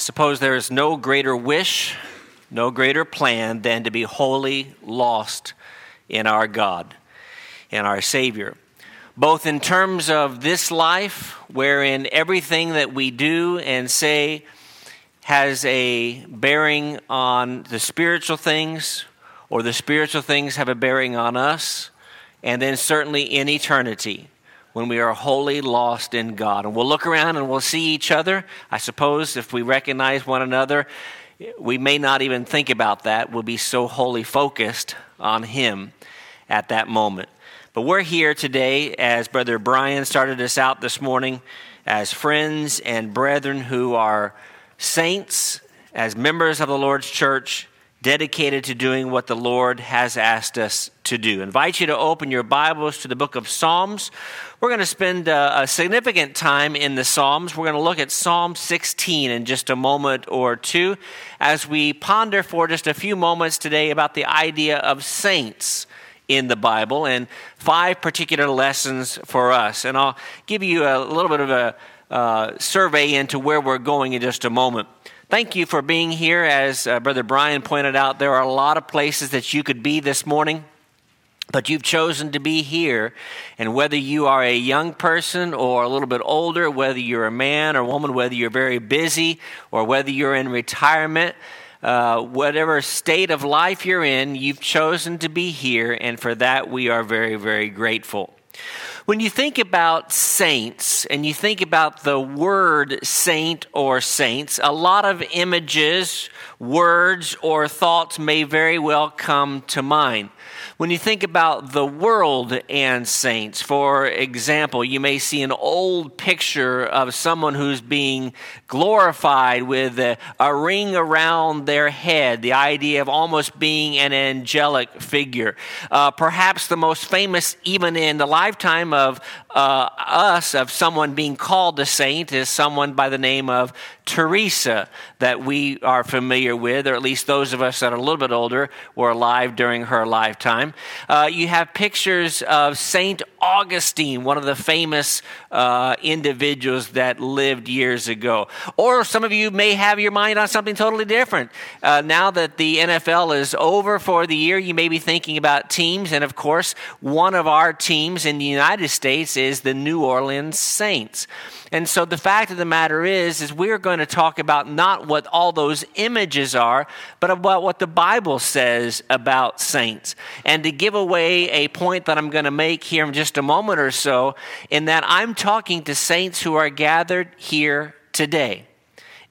suppose there is no greater wish, no greater plan than to be wholly lost in our God and our Savior. Both in terms of this life, wherein everything that we do and say has a bearing on the spiritual things, or the spiritual things have a bearing on us, and then certainly in eternity when we are wholly lost in God. And we'll look around and we'll see each other. I suppose if we recognize one another, we may not even think about that. We'll be so wholly focused on Him at that moment. But we're here today, as Brother Brian started us out this morning, as friends and brethren who are saints, as members of the Lord's church, dedicated to doing what the Lord has asked us to do. I invite you to open your Bibles to the book of Psalms. We're going to spend a, uh, a significant time in the Psalms. We're going to look at Psalm 16 in just a moment or two as we ponder for just a few moments today about the idea of saints in the Bible and five particular lessons for us. And I'll give you a little bit of a uh, survey into where we're going in just a moment. Thank you for being here. As uh, Brother Brian pointed out, there are a lot of places that you could be this morning. But you've chosen to be here, and whether you are a young person or a little bit older, whether you're a man or woman, whether you're very busy or whether you're in retirement, uh, whatever state of life you're in, you've chosen to be here, and for that we are very, very grateful. When you think about saints and you think about the word saint or saints, a lot of images, words, or thoughts may very well come to mind. When you think about the world and saints, for example, you may see an old picture of someone who's being glorified with a, a ring around their head, the idea of almost being an angelic figure. Uh, perhaps the most famous, even in the lifetime of uh, us, of someone being called a saint, is someone by the name of Teresa that we are familiar with, or at least those of us that are a little bit older were alive during her lifetime. Uh, you have pictures of Saint Augustine, one of the famous uh, individuals that lived years ago. Or some of you may have your mind on something totally different. Uh, now that the NFL is over for the year, you may be thinking about teams. And of course, one of our teams in the United States is the New Orleans Saints. And so the fact of the matter is, is we're going to talk about not what all those images are, but about what the Bible says about saints. And to give away a point that I'm going to make here in just a moment or so, in that I'm talking to saints who are gathered here today.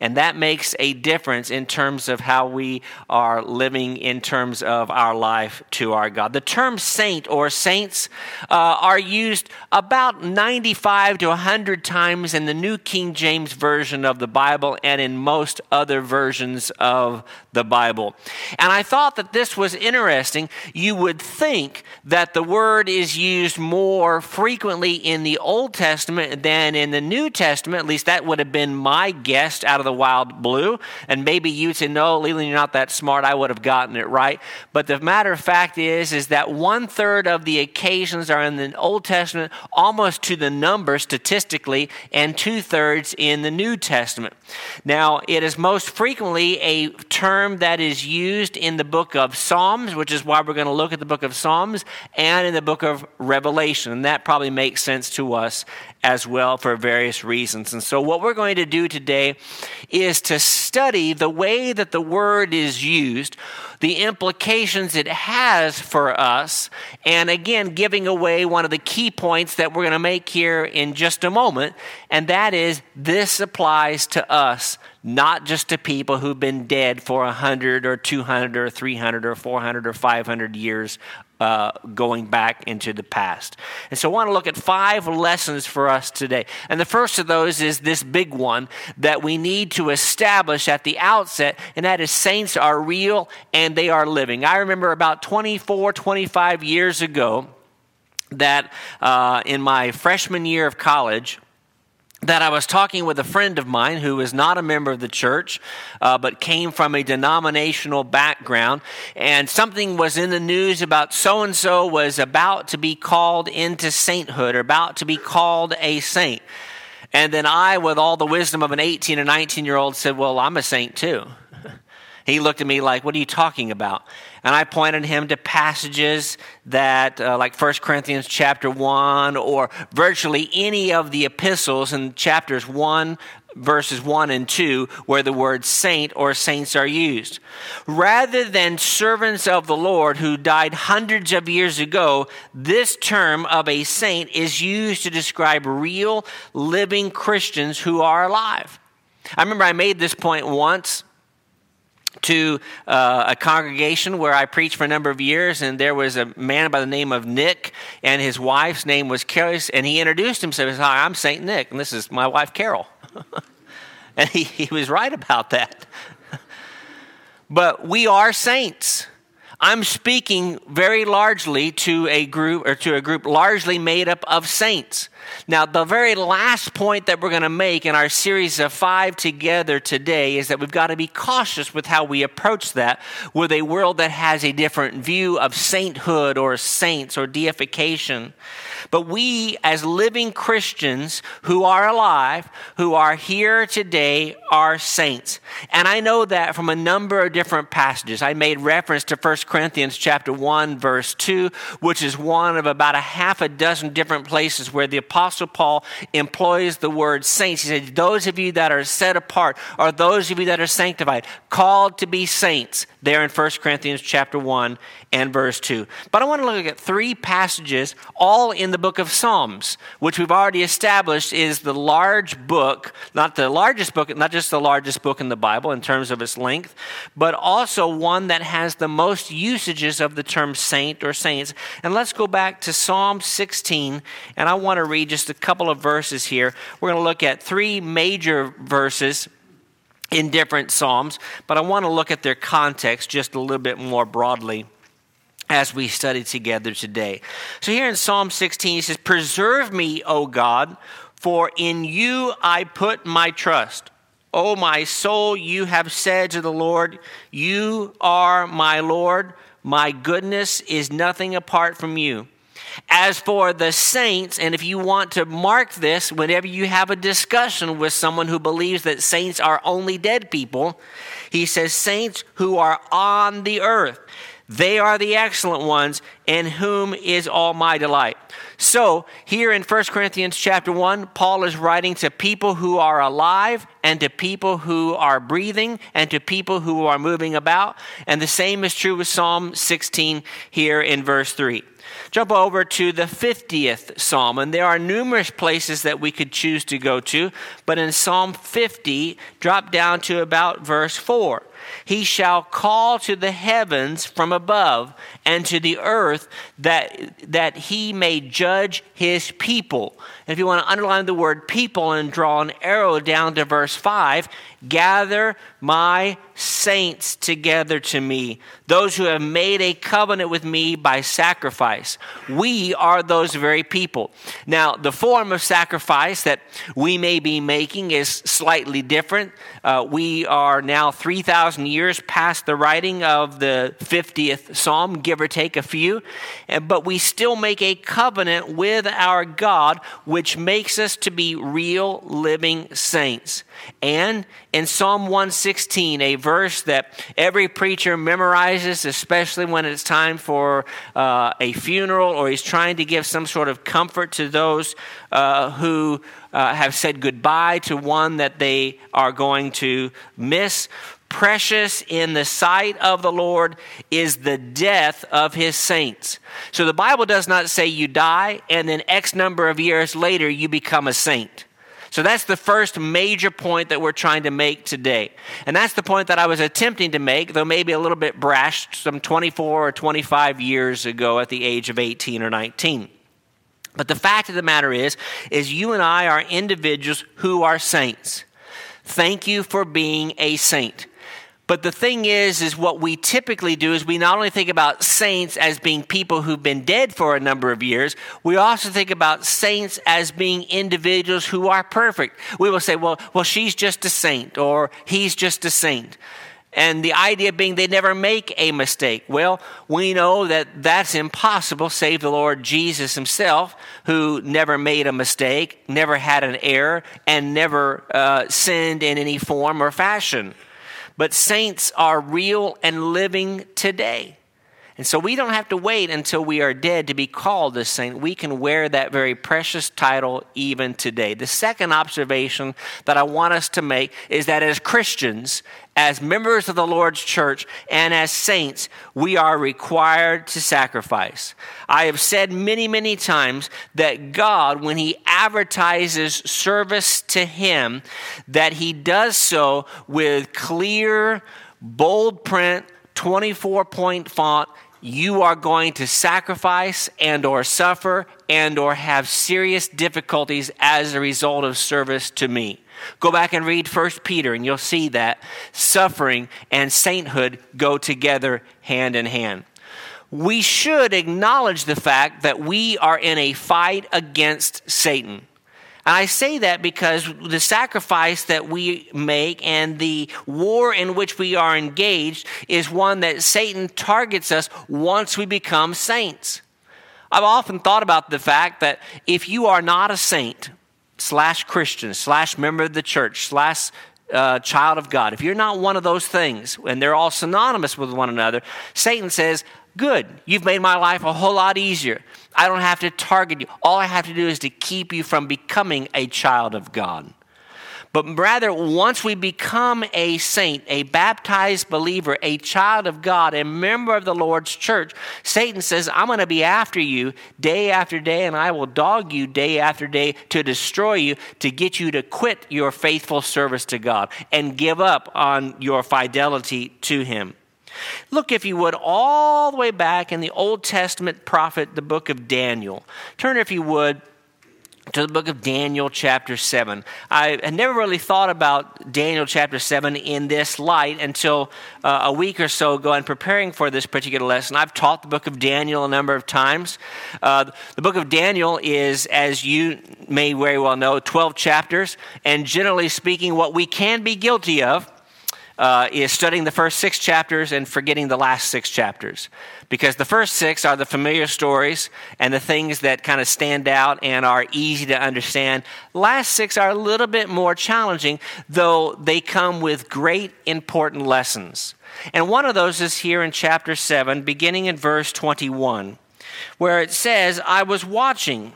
And that makes a difference in terms of how we are living in terms of our life to our God. The term saint or saints uh, are used about 95 to 100 times in the New King James Version of the Bible and in most other versions of the Bible. And I thought that this was interesting. You would think that the word is used more frequently in the Old Testament than in the New Testament. At least that would have been my guess out of the wild blue. And maybe you'd say, no, Leland, you're not that smart. I would have gotten it right. But the matter of fact is, is that one third of the occasions are in the Old Testament, almost to the number statistically, and two thirds in the New Testament. Now, it is most frequently a term that is used in the book of Psalms, which is why we're going to look at the book of Psalms, and in the book of Revelation. And that probably makes sense to us as well for various reasons. And so, what we're going to do today is to study the way that the word is used, the implications it has for us, and again, giving away one of the key points that we're going to make here in just a moment, and that is this applies to us, not just to people who've been dead for 100 or 200 or 300 or 400 or 500 years uh, going back into the past. And so I want to look at five lessons for us today. And the first of those is this big one that we need to establish at the outset, and that is saints are real and they are living. I remember about 24, 25 years ago that uh, in my freshman year of college, that I was talking with a friend of mine who is not a member of the church, uh, but came from a denominational background, and something was in the news about so and so was about to be called into sainthood or about to be called a saint. And then I, with all the wisdom of an 18 or 19 year old, said, Well, I'm a saint too. He looked at me like, What are you talking about? And I pointed him to passages that, uh, like 1 Corinthians chapter 1, or virtually any of the epistles in chapters 1 verses 1 and 2 where the word saint or saints are used. Rather than servants of the Lord who died hundreds of years ago, this term of a saint is used to describe real living Christians who are alive. I remember I made this point once to uh, a congregation where I preached for a number of years, and there was a man by the name of Nick, and his wife's name was Carol, and he introduced himself. Said, Hi, I'm Saint Nick, and this is my wife Carol. and he, he was right about that. but we are saints. I'm speaking very largely to a group or to a group largely made up of saints. Now, the very last point that we're going to make in our series of five together today is that we've got to be cautious with how we approach that with a world that has a different view of sainthood or saints or deification. But we, as living Christians who are alive, who are here today, are saints. And I know that from a number of different passages. I made reference to 1 Corinthians chapter 1, verse 2, which is one of about a half a dozen different places where the Apostle Paul employs the word saints. He said, Those of you that are set apart, are those of you that are sanctified, called to be saints, there in 1 Corinthians chapter 1 and verse 2. But I want to look at three passages, all in the book of Psalms, which we've already established is the large book, not the largest book, not just the largest book in the Bible in terms of its length, but also one that has the most usages of the term saint or saints. And let's go back to Psalm 16, and I want to read just a couple of verses here. We're going to look at three major verses in different Psalms, but I want to look at their context just a little bit more broadly as we study together today. So here in Psalm 16, he says, Preserve me, O God, for in you I put my trust. O my soul, you have said to the Lord, You are my Lord. My goodness is nothing apart from you. As for the saints, and if you want to mark this whenever you have a discussion with someone who believes that saints are only dead people, he says, Saints who are on the earth. They are the excellent ones, in whom is all my delight. So, here in 1 Corinthians chapter 1, Paul is writing to people who are alive and to people who are breathing and to people who are moving about. And the same is true with Psalm 16 here in verse 3. Jump over to the 50th Psalm, and there are numerous places that we could choose to go to, but in Psalm 50, drop down to about verse 4. He shall call to the heavens from above and to the earth that, that he may judge his people. And if you want to underline the word people and draw an arrow down to verse 5, gather my saints together to me, those who have made a covenant with me by sacrifice. We are those very people. Now, the form of sacrifice that we may be making is slightly different. Uh, we are now 3,000 years past the writing of the 50th Psalm, give or take a few, but we still make a covenant with our God, which makes us to be real living saints. And in Psalm 116, a verse that every preacher memorizes, especially when it's time for uh, a funeral or he's trying to give some sort of comfort to those uh, who uh, have said goodbye to one that they are going to miss. Precious in the sight of the Lord is the death of his saints. So the Bible does not say you die and then X number of years later you become a saint. So that's the first major point that we're trying to make today. And that's the point that I was attempting to make, though maybe a little bit brash, some 24 or 25 years ago at the age of 18 or 19. But the fact of the matter is, is you and I are individuals who are saints. Thank you for being a saint. But the thing is, is what we typically do is we not only think about saints as being people who've been dead for a number of years, we also think about saints as being individuals who are perfect. We will say, well, well, she's just a saint or he's just a saint. And the idea being they never make a mistake. Well, we know that that's impossible, save the Lord Jesus himself, who never made a mistake, never had an error, and never uh, sinned in any form or fashion. But saints are real and living today. And so we don't have to wait until we are dead to be called a saint. We can wear that very precious title even today. The second observation that I want us to make is that as Christians, as members of the Lord's church, and as saints, we are required to sacrifice. I have said many, many times that God, when He advertises service to Him, that He does so with clear, bold print, 24 point font you are going to sacrifice and or suffer and or have serious difficulties as a result of service to me. Go back and read 1 peter and you'll see that suffering and sainthood go together hand in hand. We should acknowledge the fact that we are in a fight against satan and I say that because the sacrifice that we make and the war in which we are engaged is one that Satan targets us once we become saints. I've often thought about the fact that if you are not a saint, slash Christian, slash member of the church, slash uh, child of God, if you're not one of those things, and they're all synonymous with one another, Satan says, Good. You've made my life a whole lot easier. I don't have to target you. All I have to do is to keep you from becoming a child of God. But rather, once we become a saint, a baptized believer, a child of God, a member of the Lord's church, Satan says, I'm going to be after you day after day, and I will dog you day after day to destroy you, to get you to quit your faithful service to God and give up on your fidelity to Him. Look, if you would, all the way back in the Old Testament prophet, the book of Daniel. Turn, if you would, to the book of Daniel, chapter 7. I had never really thought about Daniel, chapter 7, in this light until uh, a week or so ago in preparing for this particular lesson. I've taught the book of Daniel a number of times. Uh, the book of Daniel is, as you may very well know, 12 chapters, and generally speaking, what we can be guilty of uh, is studying the first six chapters and forgetting the last six chapters. Because the first six are the familiar stories and the things that kind of stand out and are easy to understand. Last six are a little bit more challenging, though they come with great important lessons. And one of those is here in chapter 7, beginning in verse 21, where it says, I was watching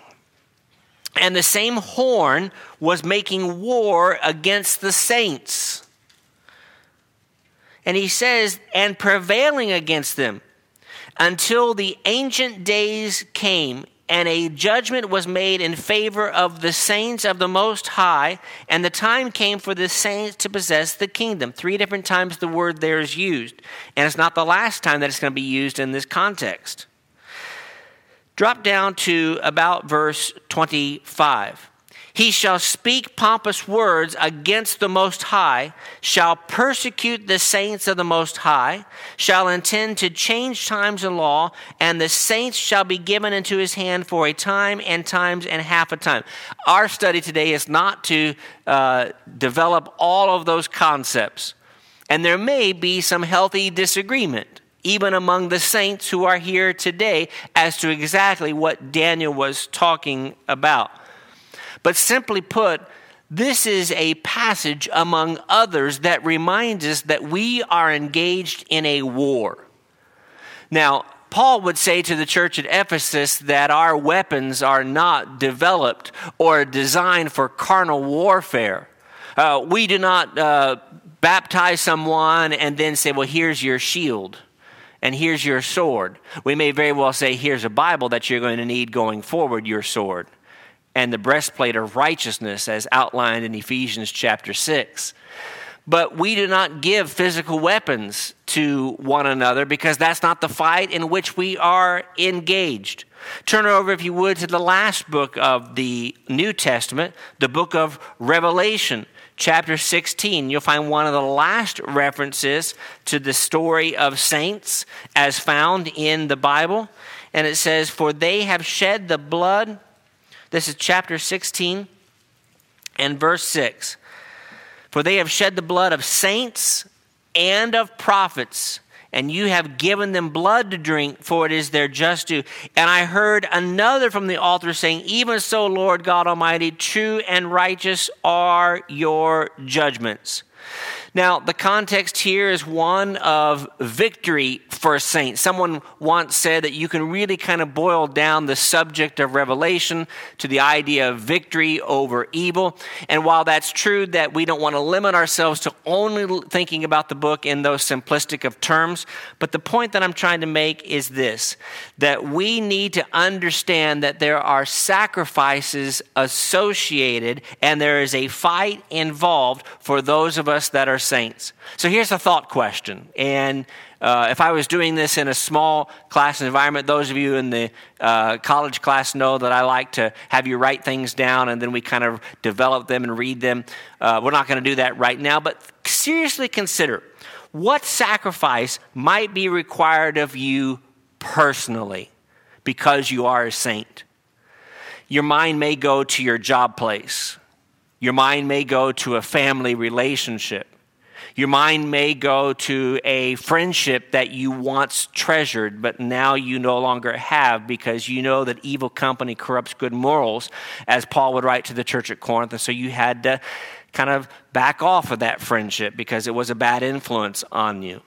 and the same horn was making war against the saints and he says, and prevailing against them until the ancient days came and a judgment was made in favor of the saints of the Most High, and the time came for the saints to possess the kingdom. Three different times the word there is used, and it's not the last time that it's going to be used in this context. Drop down to about verse 25. He shall speak pompous words against the Most High, shall persecute the saints of the Most High, shall intend to change times and law, and the saints shall be given into his hand for a time and times and half a time. Our study today is not to uh, develop all of those concepts, and there may be some healthy disagreement even among the saints who are here today, as to exactly what Daniel was talking about. But simply put, this is a passage among others that reminds us that we are engaged in a war. Now, Paul would say to the church at Ephesus that our weapons are not developed or designed for carnal warfare. Uh, we do not uh, baptize someone and then say, well, here's your shield and here's your sword. We may very well say, here's a Bible that you're going to need going forward, your sword and the breastplate of righteousness as outlined in Ephesians chapter 6. But we do not give physical weapons to one another because that's not the fight in which we are engaged. Turn over, if you would, to the last book of the New Testament, the book of Revelation, chapter 16. You'll find one of the last references to the story of saints as found in the Bible. And it says, For they have shed the blood this is chapter 16 and verse 6. For they have shed the blood of saints and of prophets and you have given them blood to drink, for it is their just due. And I heard another from the altar saying, Even so, Lord God Almighty, true and righteous are your judgments. Now, the context here is one of victory for saints. Someone once said that you can really kind of boil down the subject of Revelation to the idea of victory over evil. And while that's true that we don't want to limit ourselves to only thinking about the book in those simplistic of terms, but the point that I'm trying to make is this that we need to understand that there are sacrifices associated and there is a fight involved for those of us that are saints. So here's a thought question. And uh, if I was doing this in a small class environment, those of you in the uh, college class know that I like to have you write things down and then we kind of develop them and read them. Uh, we're not going to do that right now, but seriously consider what sacrifice might be required of you personally because you are a saint. Your mind may go to your job place. Your mind may go to a family relationship. Your mind may go to a friendship that you once treasured, but now you no longer have because you know that evil company corrupts good morals, as Paul would write to the church at Corinth. And so you had to kind of back off of that friendship because it was a bad influence on you.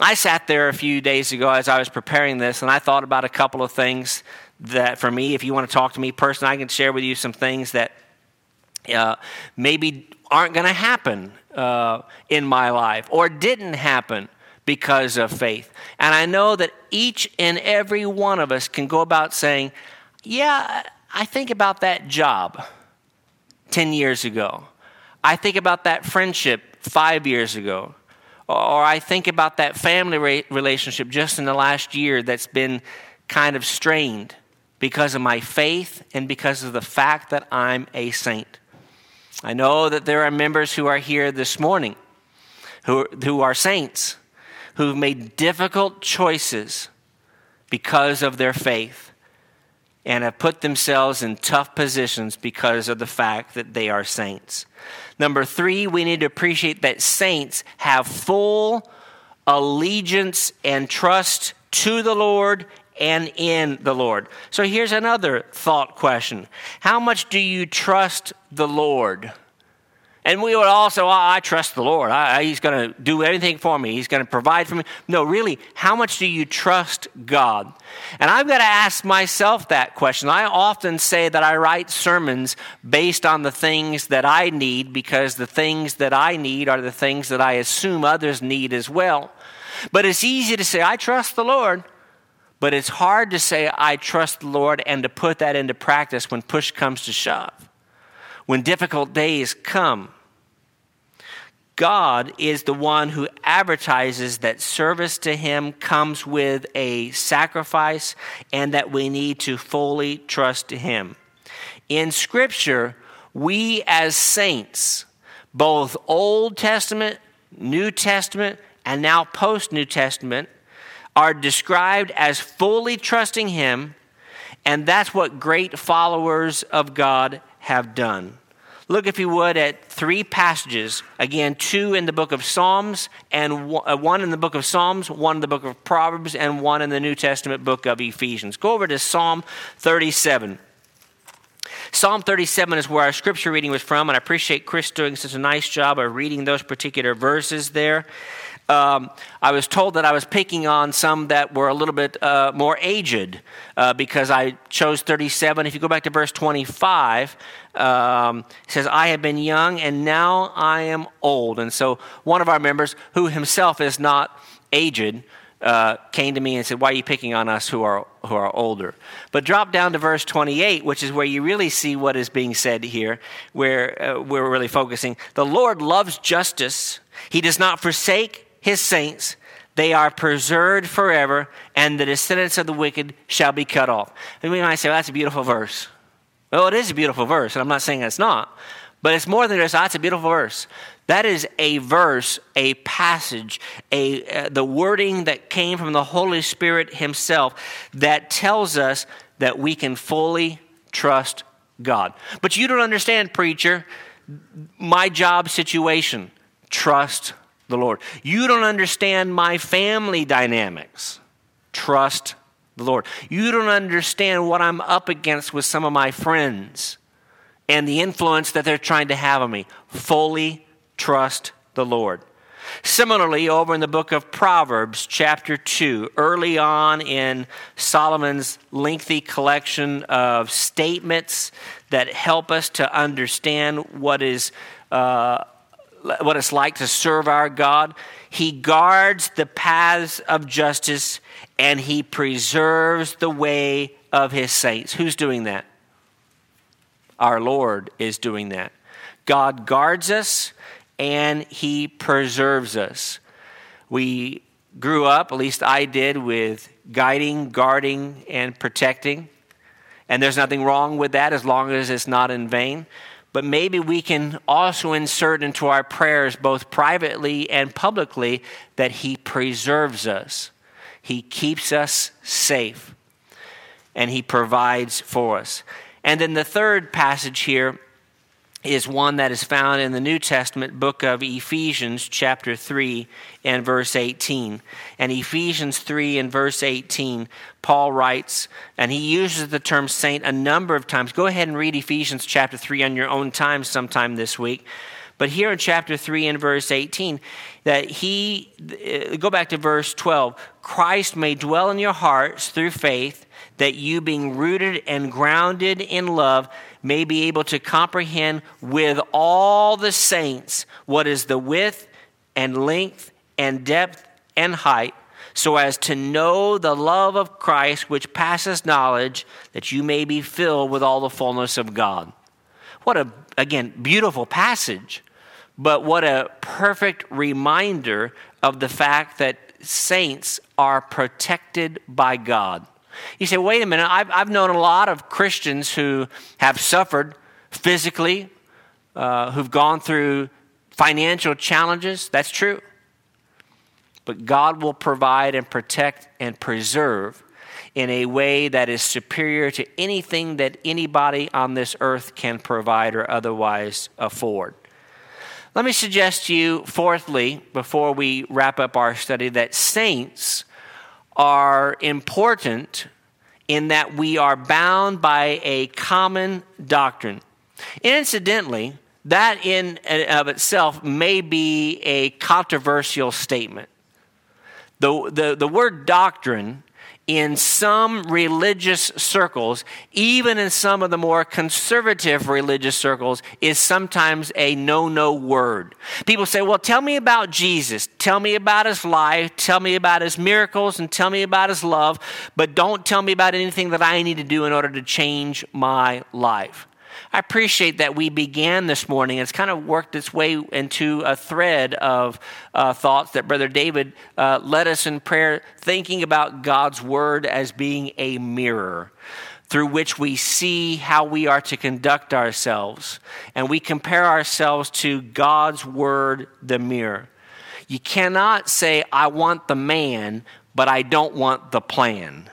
I sat there a few days ago as I was preparing this, and I thought about a couple of things that, for me, if you want to talk to me personally, I can share with you some things that uh, maybe aren't going to happen uh, in my life or didn't happen because of faith. And I know that each and every one of us can go about saying, Yeah, I think about that job 10 years ago. I think about that friendship five years ago. Or I think about that family relationship just in the last year that's been kind of strained because of my faith and because of the fact that I'm a saint. I know that there are members who are here this morning who, who are saints who've made difficult choices because of their faith and have put themselves in tough positions because of the fact that they are saints. Number three, we need to appreciate that saints have full allegiance and trust to the Lord and in the Lord. So here's another thought question How much do you trust the Lord? And we would also, oh, I trust the Lord. I, he's going to do anything for me. He's going to provide for me. No, really, how much do you trust God? And I've got to ask myself that question. I often say that I write sermons based on the things that I need because the things that I need are the things that I assume others need as well. But it's easy to say, I trust the Lord. But it's hard to say, I trust the Lord, and to put that into practice when push comes to shove. When difficult days come, God is the one who advertises that service to Him comes with a sacrifice and that we need to fully trust Him. In Scripture, we as saints, both Old Testament, New Testament, and now post New Testament, are described as fully trusting Him, and that's what great followers of God have done. Look, if you would, at three passages. Again, two in the book of Psalms, and uh, one in the book of Psalms, one in the book of Proverbs, and one in the New Testament book of Ephesians. Go over to Psalm 37. Psalm 37 is where our scripture reading was from, and I appreciate Chris doing such a nice job of reading those particular verses there um, I was told that I was picking on some that were a little bit uh, more aged uh, because I chose 37. If you go back to verse 25, um, it says, I have been young and now I am old. And so one of our members, who himself is not aged, uh, came to me and said, Why are you picking on us who are, who are older? But drop down to verse 28, which is where you really see what is being said here, where uh, we're really focusing. The Lord loves justice, He does not forsake his saints, they are preserved forever, and the descendants of the wicked shall be cut off. And we might say, well, that's a beautiful verse. Well, it is a beautiful verse, and I'm not saying it's not. But it's more than just, that's a beautiful verse. That is a verse, a passage, a, uh, the wording that came from the Holy Spirit Himself that tells us that we can fully trust God. But you don't understand, preacher, my job situation. Trust the Lord. You don't understand my family dynamics. Trust the Lord. You don't understand what I'm up against with some of my friends and the influence that they're trying to have on me. Fully trust the Lord. Similarly, over in the book of Proverbs, chapter 2, early on in Solomon's lengthy collection of statements that help us to understand what is. Uh, what it's like to serve our God. He guards the paths of justice and he preserves the way of his saints. Who's doing that? Our Lord is doing that. God guards us and He preserves us. We grew up, at least I did, with guiding, guarding, and protecting. And there's nothing wrong with that as long as it's not in vain. But maybe we can also insert into our prayers, both privately and publicly, that He preserves us, He keeps us safe, and He provides for us. And then the third passage here is one that is found in the New Testament book of Ephesians, chapter 3, and verse 18. And Ephesians 3 and verse 18, Paul writes, and he uses the term saint a number of times. Go ahead and read Ephesians chapter 3 on your own time sometime this week. But here in chapter 3 and verse 18, that he, uh, go back to verse 12, Christ may dwell in your hearts through faith, that you being rooted and grounded in love, may be able to comprehend with all the saints what is the width and length and depth and height, so as to know the love of Christ which passes knowledge, that you may be filled with all the fullness of God. What a, again, beautiful passage, but what a perfect reminder of the fact that saints are protected by God. You say, wait a minute, I've, I've known a lot of Christians who have suffered physically, uh, who've gone through financial challenges. That's true. But God will provide and protect and preserve in a way that is superior to anything that anybody on this earth can provide or otherwise afford. Let me suggest to you, fourthly, before we wrap up our study, that saints are important in that we are bound by a common doctrine. Incidentally, that in and of itself may be a controversial statement. The, the, the word doctrine in some religious circles, even in some of the more conservative religious circles, is sometimes a no no word. People say, Well, tell me about Jesus. Tell me about his life. Tell me about his miracles and tell me about his love, but don't tell me about anything that I need to do in order to change my life. I appreciate that we began this morning. It's kind of worked its way into a thread of uh, thoughts that Brother David uh, led us in prayer, thinking about God's Word as being a mirror through which we see how we are to conduct ourselves. And we compare ourselves to God's Word, the mirror. You cannot say, I want the man, but I don't want the plan.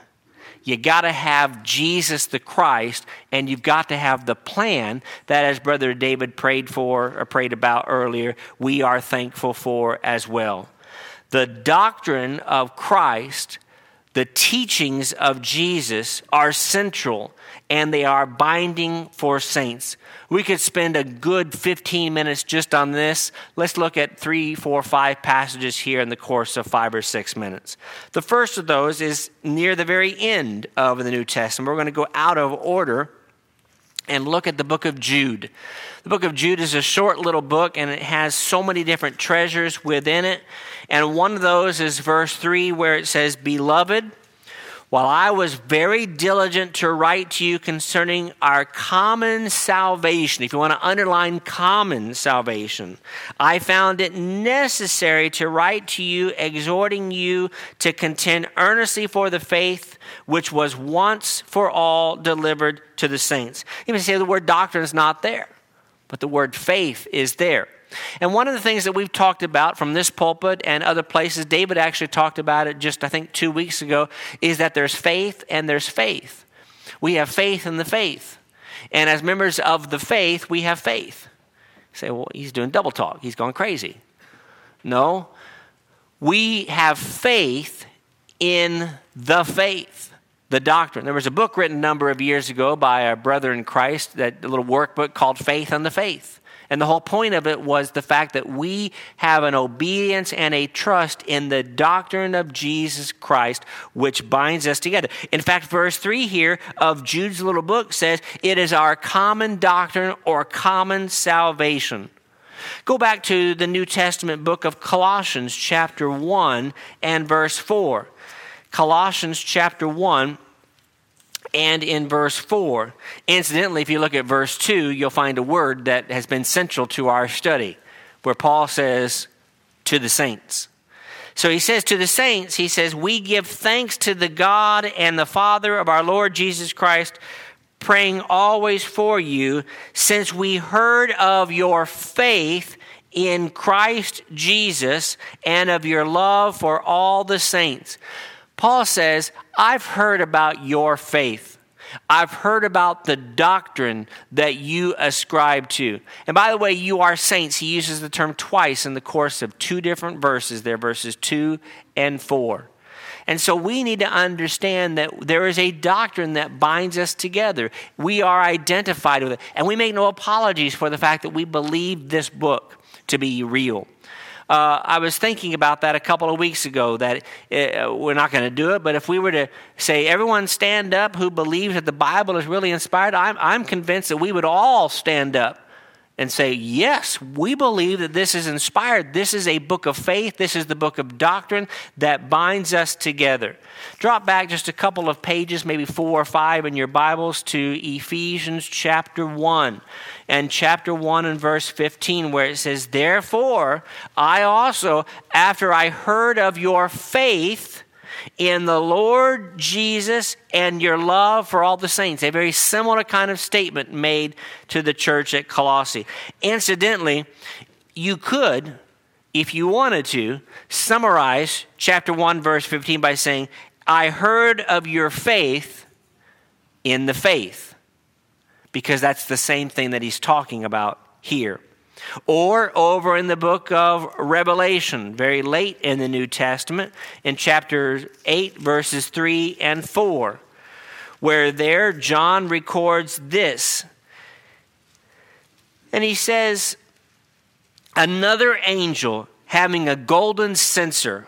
You got to have Jesus the Christ, and you've got to have the plan that, as Brother David prayed for or prayed about earlier, we are thankful for as well. The doctrine of Christ, the teachings of Jesus are central and they are binding for saints. We could spend a good 15 minutes just on this. Let's look at three, four, five passages here in the course of five or six minutes. The first of those is near the very end of the New Testament. We're going to go out of order and look at the book of Jude. The book of Jude is a short little book and it has so many different treasures within it. And one of those is verse 3 where it says, Beloved, while I was very diligent to write to you concerning our common salvation, if you want to underline common salvation, I found it necessary to write to you, exhorting you to contend earnestly for the faith which was once for all delivered to the saints. You may say the word doctrine is not there, but the word faith is there. And one of the things that we've talked about from this pulpit and other places, David actually talked about it just, I think, two weeks ago, is that there's faith and there's faith. We have faith in the faith. And as members of the faith, we have faith. You say, well, he's doing double talk. He's gone crazy. No. We have faith in the faith, the doctrine. There was a book written a number of years ago by a brother in Christ, that little workbook called Faith on the Faith. And the whole point of it was the fact that we have an obedience and a trust in the doctrine of Jesus Christ, which binds us together. In fact, verse 3 here of Jude's little book says, It is our common doctrine or common salvation. Go back to the New Testament book of Colossians, chapter 1 and verse 4. Colossians chapter 1 and in verse 4. Incidentally, if you look at verse 2, you'll find a word that has been central to our study, where Paul says, to the saints. So he says to the saints, he says, We give thanks to the God and the Father of our Lord Jesus Christ, praying always for you, since we heard of your faith in Christ Jesus and of your love for all the saints. Paul says, I've heard about your faith. I've heard about the doctrine that you ascribe to. And by the way, you are saints. He uses the term twice in the course of two different verses there, verses 2 and 4. And so we need to understand that there is a doctrine that binds us together. We are identified with it. And we make no apologies for the fact that we believe this book to be real. Uh, I was thinking about that a couple of weeks ago that uh, we're not going to do it, but if we were to say, everyone stand up who believes that the Bible is really inspired, I'm, I'm convinced that we would all stand up and say, Yes, we believe that this is inspired. This is a book of faith. This is the book of doctrine that binds us together. Drop back just a couple of pages, maybe four or five in your Bibles, to Ephesians chapter 1 and chapter 1 and verse 15, where it says, Therefore, I also, after I heard of your faith, in the Lord Jesus and your love for all the saints. A very similar kind of statement made to the church at Colossae. Incidentally, you could, if you wanted to, summarize chapter 1, verse 15 by saying, I heard of your faith in the faith. Because that's the same thing that he's talking about here. Or over in the book of Revelation, very late in the New Testament, in chapter 8, verses 3 and 4, where there John records this. And he says, Another angel having a golden censer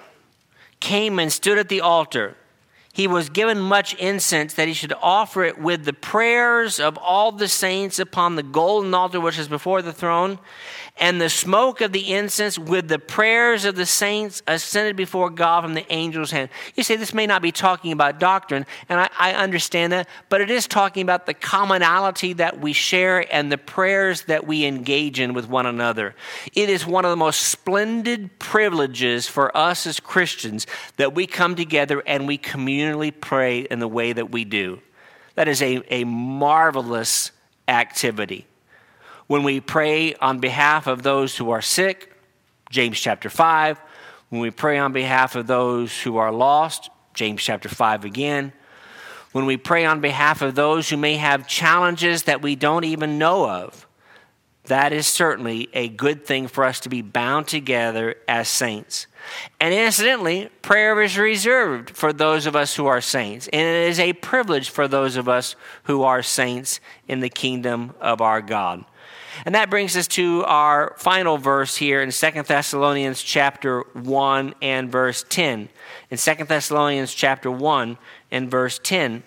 came and stood at the altar he was given much incense that he should offer it with the prayers of all the saints upon the golden altar which is before the throne and the smoke of the incense with the prayers of the saints ascended before God from the angel's hand. You say this may not be talking about doctrine, and I, I, understand that, but it is talking about the commonality that we share and the prayers that we engage in with one another. It is one of the most splendid privileges for us as Christians that we come together and we communally pray in the way that we do. That is a, a marvelous activity when we pray on behalf of those who are sick, James chapter 5. When we pray on behalf of those who are lost, James chapter 5 again. When we pray on behalf of those who may have challenges that we don't even know of, that is certainly a good thing for us to be bound together as saints. And incidentally, prayer is reserved for those of us who are saints, and it is a privilege for those of us who are saints in the kingdom of our God. And that brings us to our final verse here in Second Thessalonians chapter 1 and verse 10. In Second Thessalonians chapter 1 and verse 10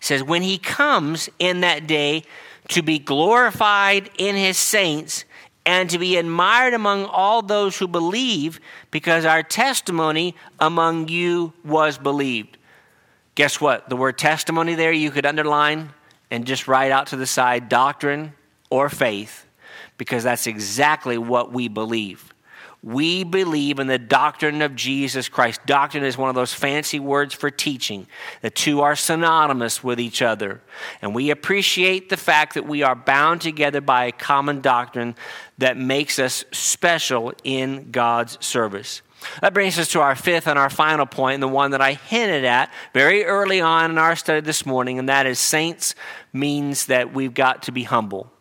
says, When he comes in that day to be glorified in his saints and to be admired among all those who believe, because our testimony among you was believed. Guess what? The word testimony there you could underline and just write out to the side doctrine or faith because that's exactly what we believe. We believe in the doctrine of Jesus Christ. Doctrine is one of those fancy words for teaching. The two are synonymous with each other. And we appreciate the fact that we are bound together by a common doctrine that makes us special in God's service. That brings us to our fifth and our final point, and the one that I hinted at very early on in our study this morning, and that is saints means that we've got to be humble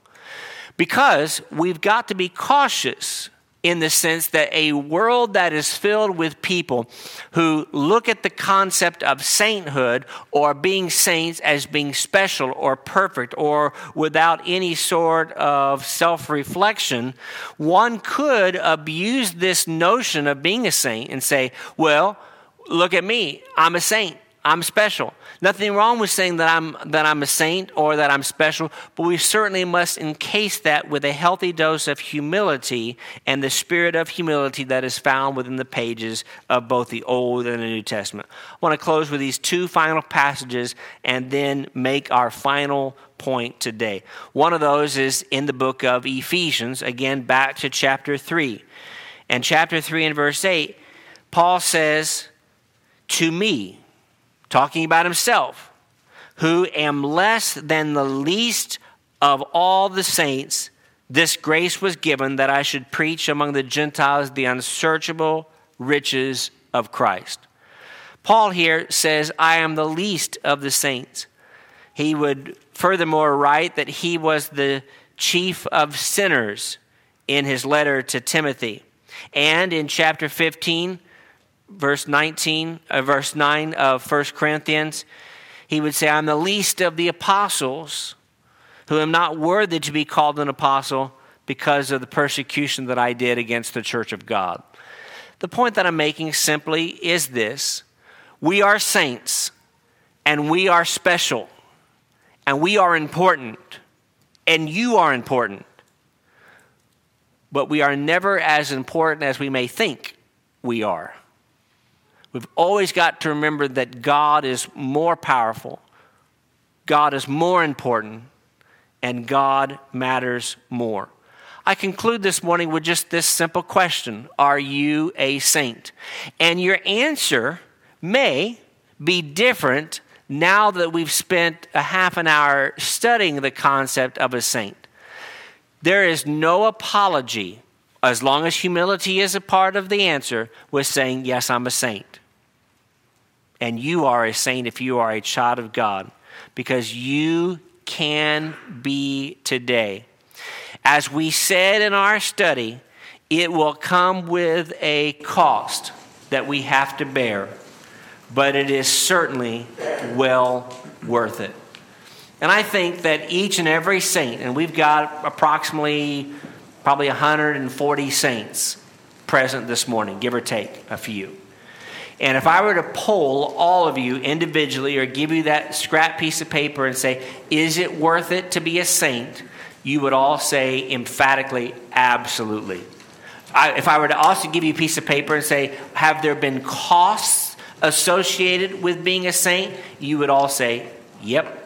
because we've got to be cautious in the sense that a world that is filled with people who look at the concept of sainthood or being saints as being special or perfect or without any sort of self reflection, one could abuse this notion of being a saint and say, well, look at me, I'm a saint. I'm special. Nothing wrong with saying that I'm, that I'm a saint or that I'm special, but we certainly must encase that with a healthy dose of humility and the spirit of humility that is found within the pages of both the Old and the New Testament. I want to close with these two final passages and then make our final point today. One of those is in the book of Ephesians, again, back to chapter 3. And chapter 3 and verse 8, Paul says, To me, talking about himself, who am less than the least of all the saints, this grace was given that I should preach among the Gentiles the unsearchable riches of Christ. Paul here says, I am the least of the saints. He would furthermore write that he was the chief of sinners in his letter to Timothy. And in chapter 15, verse 19, uh, verse 9 of 1 Corinthians, he would say, I'm the least of the apostles who am not worthy to be called an apostle because of the persecution that I did against the church of God. The point that I'm making simply is this we are saints, and we are special, and we are important, and you are important. But we are never as important as we may think we are. We've always got to remember that God is more powerful, God is more important, and God matters more. I conclude this morning with just this simple question Are you a saint? And your answer may be different now that we've spent a half an hour studying the concept of a saint. There is no apology, as long as humility is a part of the answer, with saying, Yes, I'm a saint and you are a saint if you are a child of God, because you can be today. As we said in our study, it will come with a cost that we have to bear, but it is certainly well worth it. And I think that each and every saint, and we've got approximately probably 140 saints present this morning, give or take a few. And if I were to poll all of you individually or give you that scrap piece of paper and say, is it worth it to be a saint? You would all say emphatically, absolutely. I, if I were to also give you a piece of paper and say, have there been costs associated with being a saint? You would all say, yep.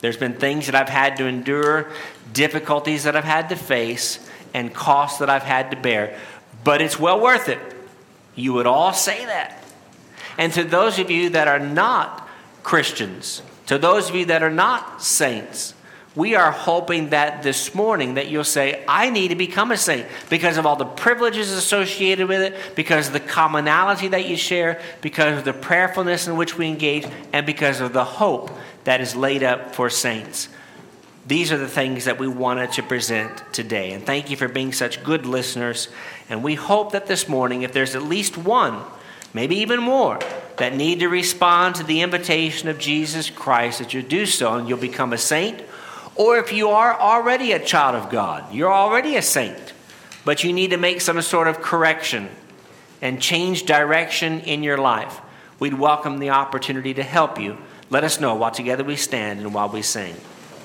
There's been things that I've had to endure, difficulties that I've had to face, and costs that I've had to bear. But it's well worth it. You would all say that. And to those of you that are not Christians, to those of you that are not saints, we are hoping that this morning that you'll say i need to become a saint because of all the privileges associated with it because of the commonality that you share because of the prayerfulness in which we engage and because of the hope that is laid up for saints. These are the things that we wanted to present today. And thank you for being such good listeners. And we hope that this morning if there's at least one maybe even more, that need to respond to the invitation of Jesus Christ, that you do so and you'll become a saint. Or if you are already a child of God, you're already a saint, but you need to make some sort of correction and change direction in your life, we'd welcome the opportunity to help you. Let us know while together we stand and while we sing.